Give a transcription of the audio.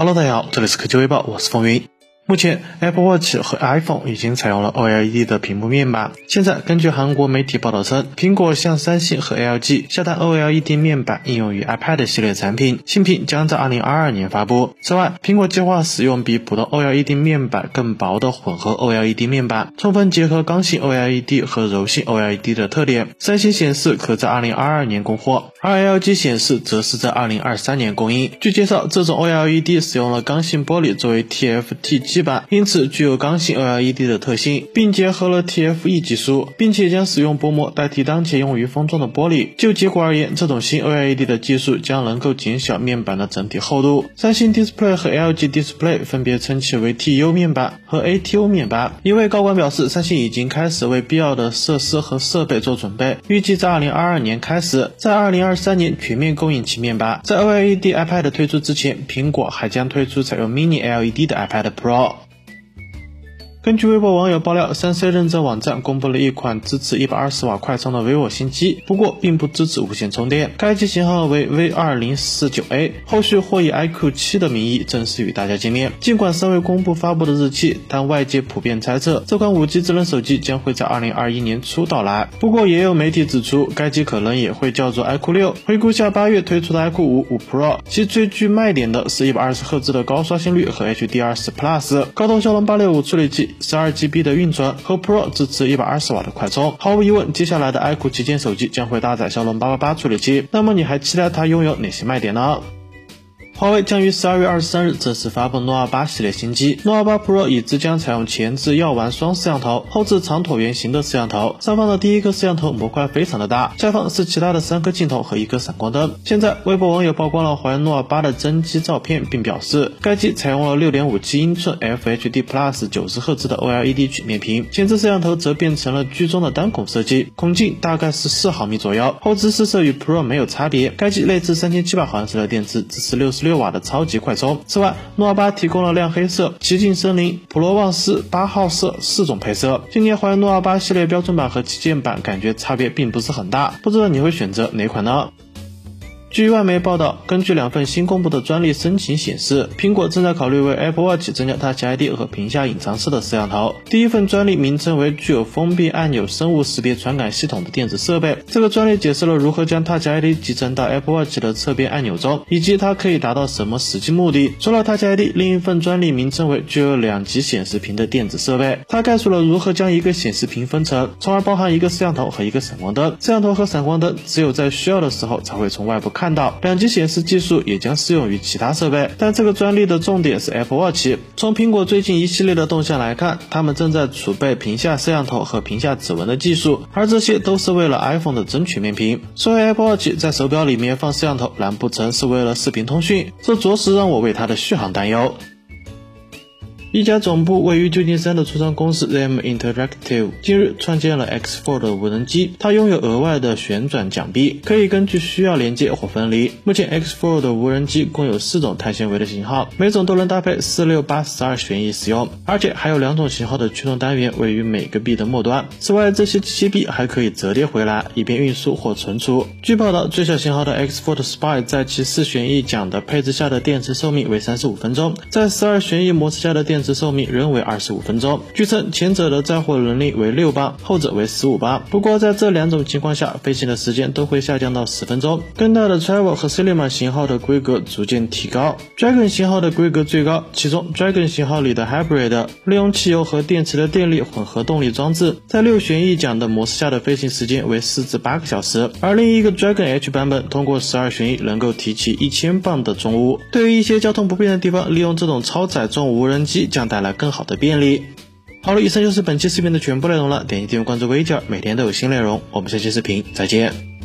Hello，大家好，这里是科技微报，我是风云。目前，Apple Watch 和 iPhone 已经采用了 OLED 的屏幕面板。现在，根据韩国媒体报道称，苹果向三星和 LG 下单 OLED 面板应用于 iPad 系列产品，新品将在2022年发布。此外，苹果计划使用比普通 OLED 面板更薄的混合 OLED 面板，充分结合刚性 OLED 和柔性 OLED 的特点。三星显示可在2022年供货，而 LG 显示则是在2023年供应。据介绍，这种 OLED 使用了刚性玻璃作为 TFT 基。板，因此具有刚性 OLED 的特性，并结合了 TFE 技术，并且将使用薄膜代替当前用于封装的玻璃。就结果而言，这种新 OLED 的技术将能够减小面板的整体厚度。三星 Display 和 LG Display 分别称其为 TU 面板和 ATO 面板。一位高管表示，三星已经开始为必要的设施和设备做准备，预计在2022年开始，在2023年全面供应其面板。在 OLED iPad 推出之前，苹果还将推出采用 Mini LED 的 iPad Pro。根据微博网友爆料，三 C 认证网站公布了一款支持一百二十瓦快充的 vivo 新机，不过并不支持无线充电。该机型号为 V 二零四九 A，后续或以 iQOO 七的名义正式与大家见面。尽管尚未公布发布的日期，但外界普遍猜测这款五 G 智能手机将会在二零二一年初到来。不过也有媒体指出，该机可能也会叫做 iQOO 六。回顾下八月推出的 iQOO 五五 Pro，其最具卖点的是一百二十赫兹的高刷新率和 HDR 十 Plus 高通骁龙八六五处理器。十二 GB 的运存和 Pro 支持一百二十瓦的快充，毫无疑问，接下来的 iQOO 旗舰手机将会搭载骁龙八八八处理器。那么你还期待它拥有哪些卖点呢？华为将于十二月二十三日正式发布 Nova 八系列新机，Nova 八 Pro 已知将采用前置药丸双摄像头，后置长椭圆形的摄像头。上方的第一颗摄像头模块非常的大，下方是其他的三颗镜头和一个闪光灯。现在，微博网友曝光了华为 Nova 八的真机照片，并表示该机采用了六点五七英寸 FHD Plus 九十赫兹的 OLED 曲面屏，前置摄像头则变成了居中的单孔设计，孔径大概是四毫米左右，后置四摄与 Pro 没有差别。该机内置三千七百毫安时的电池，支持六十六。六瓦的超级快充。此外，诺瓦八提供了亮黑色、奇境森林、普罗旺斯、八号色四种配色。今年华为诺瓦八系列标准版和旗舰版感觉差别并不是很大，不知道你会选择哪款呢？据外媒报道，根据两份新公布的专利申请显示，苹果正在考虑为 Apple Watch 增加 Touch ID 和屏下隐藏式的摄像头。第一份专利名称为具有封闭按钮生物识别传感系统的电子设备。这个专利解释了如何将 Touch ID 集成到 Apple Watch 的侧边按钮中，以及它可以达到什么实际目的。除了 Touch ID，另一份专利名称为具有两级显示屏的电子设备。它概述了如何将一个显示屏分成，从而包含一个摄像头和一个闪光灯。摄像头和闪光灯只有在需要的时候才会从外部看。到两级显示技术也将适用于其他设备，但这个专利的重点是 Apple Watch。从苹果最近一系列的动向来看，他们正在储备屏下摄像头和屏下指纹的技术，而这些都是为了 iPhone 的真曲面屏。所以 Apple Watch 在手表里面放摄像头，难不成是为了视频通讯？这着实让我为它的续航担忧。一家总部位于旧金山的初创公司 ZM Interactive 近日创建了 X4 的无人机，它拥有额外的旋转桨臂，可以根据需要连接或分离。目前 X4 的无人机共有四种碳纤维的型号，每种都能搭配四六八十二旋翼使用，而且还有两种型号的驱动单元位于每个臂的末端。此外，这些机械臂还可以折叠回来，以便运输或存储。据报道，最小型号的 X4 Spy 在其四旋翼桨的配置下的电池寿命为三十五分钟，在十二旋翼模式下的电电池寿命仍为二十五分钟。据称，前者的载货能力为六磅，后者为十五磅。不过，在这两种情况下，飞行的时间都会下降到十分钟。更大的 Travel 和 Cinema 型号的规格逐渐提高，Dragon 型号的规格最高。其中，Dragon 型号里的 Hybrid 利用汽油和电池的电力混合动力装置，在六旋翼桨的模式下的飞行时间为四至八个小时。而另一个 Dragon H 版本通过十二旋翼能够提起一千磅的重物。对于一些交通不便的地方，利用这种超载重无人机将带来更好的便利。好了，以上就是本期视频的全部内容了。点击订阅关注微教，每天都有新内容。我们下期视频再见。